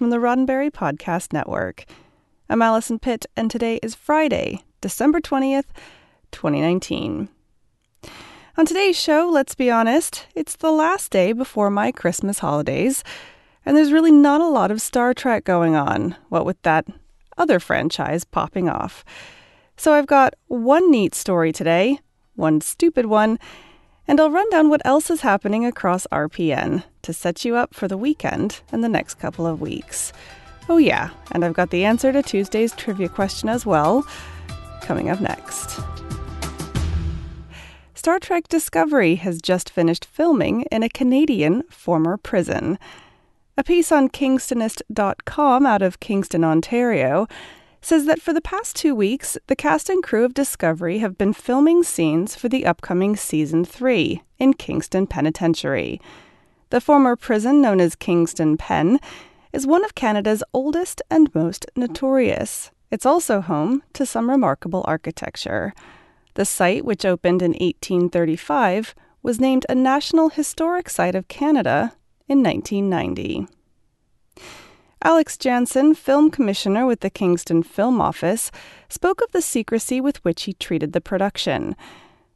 from the Roddenberry Podcast Network. I'm Allison Pitt, and today is Friday, December 20th, 2019. On today's show, let's be honest, it's the last day before my Christmas holidays, and there's really not a lot of Star Trek going on, what with that other franchise popping off. So I've got one neat story today, one stupid one, and I'll run down what else is happening across RPN to set you up for the weekend and the next couple of weeks. Oh, yeah, and I've got the answer to Tuesday's trivia question as well, coming up next. Star Trek Discovery has just finished filming in a Canadian former prison. A piece on Kingstonist.com out of Kingston, Ontario, says that for the past two weeks, the cast and crew of Discovery have been filming scenes for the upcoming season three in Kingston Penitentiary. The former prison, known as Kingston Pen, is one of Canada's oldest and most notorious. It's also home to some remarkable architecture. The site, which opened in 1835, was named a National Historic Site of Canada in 1990. Alex Jansen, film commissioner with the Kingston Film Office, spoke of the secrecy with which he treated the production.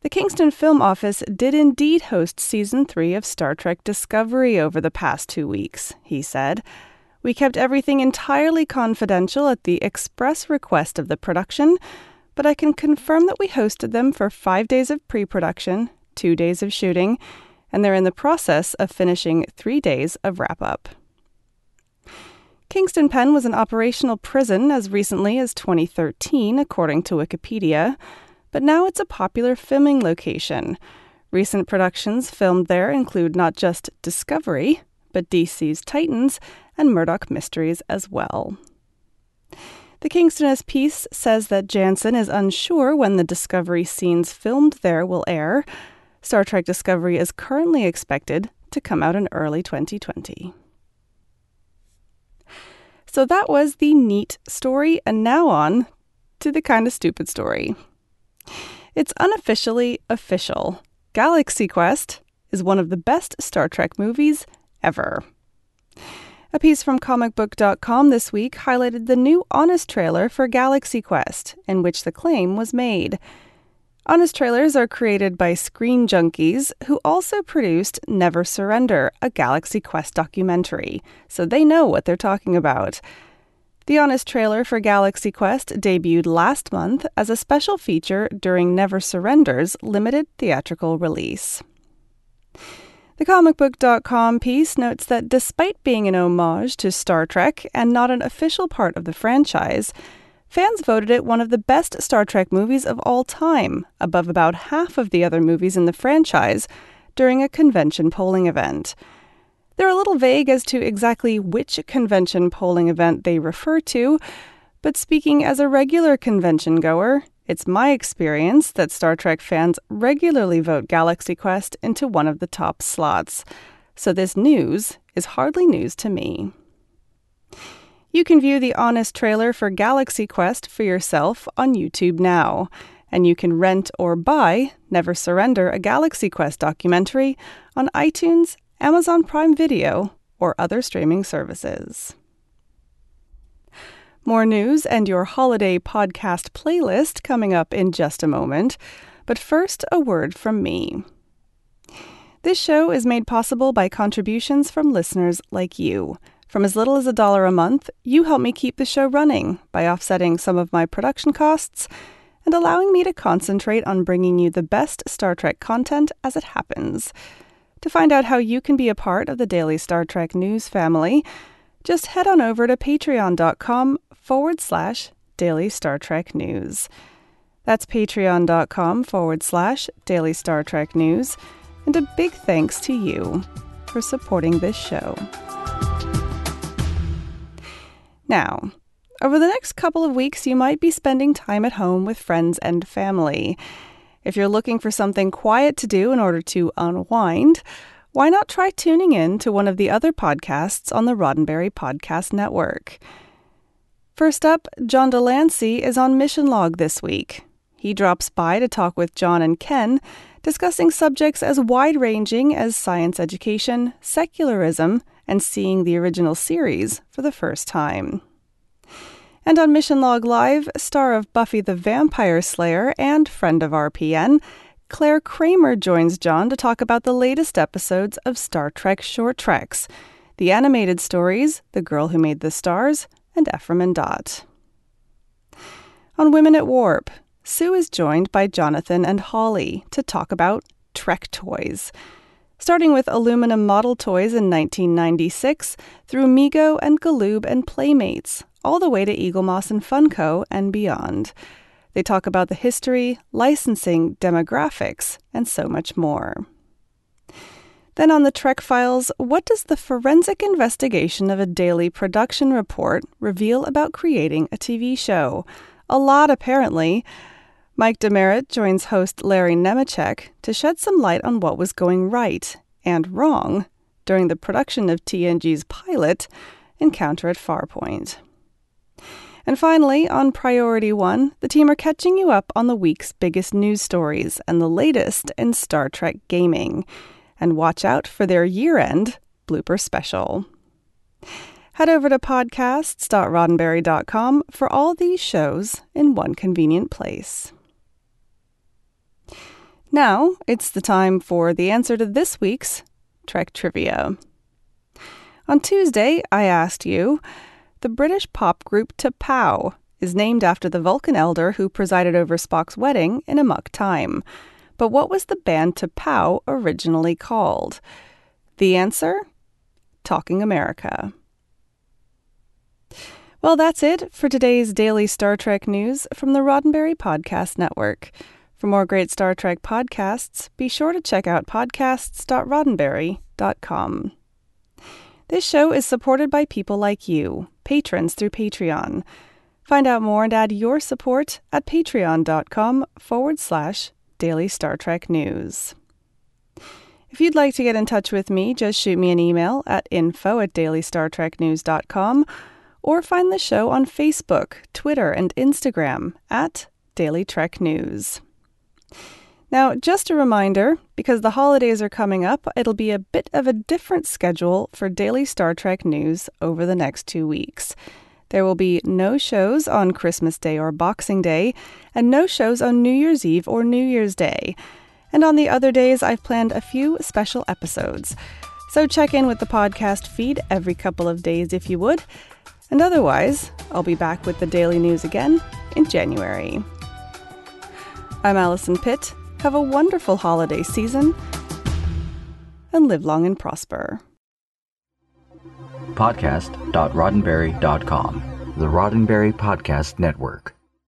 The Kingston Film Office did indeed host season three of Star Trek Discovery over the past two weeks, he said. We kept everything entirely confidential at the express request of the production, but I can confirm that we hosted them for five days of pre production, two days of shooting, and they're in the process of finishing three days of wrap up. Kingston Pen was an operational prison as recently as 2013, according to Wikipedia, but now it's a popular filming location. Recent productions filmed there include not just Discovery, but DC's Titans and Murdoch Mysteries as well. The Kingstonist piece says that Jansen is unsure when the Discovery scenes filmed there will air. Star Trek Discovery is currently expected to come out in early 2020. So that was the neat story, and now on to the kind of stupid story. It's unofficially official. Galaxy Quest is one of the best Star Trek movies ever. A piece from comicbook.com this week highlighted the new Honest trailer for Galaxy Quest, in which the claim was made. Honest trailers are created by Screen Junkies, who also produced Never Surrender, a Galaxy Quest documentary, so they know what they're talking about. The Honest trailer for Galaxy Quest debuted last month as a special feature during Never Surrender's limited theatrical release. The comicbook.com piece notes that despite being an homage to Star Trek and not an official part of the franchise, Fans voted it one of the best Star Trek movies of all time, above about half of the other movies in the franchise, during a convention polling event. They're a little vague as to exactly which convention polling event they refer to, but speaking as a regular convention goer, it's my experience that Star Trek fans regularly vote Galaxy Quest into one of the top slots. So this news is hardly news to me. You can view the Honest trailer for Galaxy Quest for yourself on YouTube now, and you can rent or buy Never Surrender, a Galaxy Quest documentary on iTunes, Amazon Prime Video, or other streaming services. More news and your holiday podcast playlist coming up in just a moment, but first, a word from me. This show is made possible by contributions from listeners like you. From as little as a dollar a month, you help me keep the show running by offsetting some of my production costs and allowing me to concentrate on bringing you the best Star Trek content as it happens. To find out how you can be a part of the daily Star Trek news family, just head on over to patreon.com forward slash daily Star Trek news. That's patreon.com forward slash daily Star Trek news. And a big thanks to you for supporting this show. Now, over the next couple of weeks, you might be spending time at home with friends and family. If you're looking for something quiet to do in order to unwind, why not try tuning in to one of the other podcasts on the Roddenberry Podcast Network? First up, John de Lancie is on Mission Log this week. He drops by to talk with John and Ken, discussing subjects as wide ranging as science education, secularism, and seeing the original series for the first time. And on Mission Log Live, star of Buffy the Vampire Slayer and friend of RPN, Clare Kramer joins John to talk about the latest episodes of Star Trek Short Treks, the animated stories The Girl Who Made the Stars and Ephraim and Dot. On Women at Warp, Sue is joined by Jonathan and Holly to talk about Trek toys. Starting with aluminum model toys in 1996 through Mego and Galoob and Playmates, all the way to Eaglemoss and Funko and beyond. They talk about the history, licensing, demographics, and so much more. Then on the Trek Files, what does the forensic investigation of a daily production report reveal about creating a TV show? A lot, apparently. Mike DeMerit joins host Larry Nemecek to shed some light on what was going right and wrong during the production of TNG's pilot, Encounter at Farpoint. And finally, on Priority One, the team are catching you up on the week's biggest news stories and the latest in Star Trek gaming. And watch out for their year end blooper special. Head over to podcasts.roddenberry.com for all these shows in one convenient place. Now it's the time for the answer to this week's Trek Trivia. On Tuesday, I asked you the British pop group T'Pau is named after the Vulcan elder who presided over Spock's wedding in Amok Time. But what was the band T'Pau originally called? The answer? Talking America. Well, that's it for today's daily Star Trek news from the Roddenberry Podcast Network. For more great Star Trek podcasts, be sure to check out podcasts.roddenberry.com. This show is supported by people like you, patrons through Patreon. Find out more and add your support at patreon.com forward slash daily Star Trek news. If you'd like to get in touch with me, just shoot me an email at info at dailystartreknews.com or find the show on Facebook, Twitter, and Instagram at Daily Trek News. Now, just a reminder because the holidays are coming up, it'll be a bit of a different schedule for daily Star Trek news over the next two weeks. There will be no shows on Christmas Day or Boxing Day, and no shows on New Year's Eve or New Year's Day. And on the other days, I've planned a few special episodes. So check in with the podcast feed every couple of days if you would. And otherwise, I'll be back with the daily news again in January. I'm Allison Pitt. Have a wonderful holiday season and live long and prosper. Podcast.roddenberry.com, the Roddenberry Podcast Network.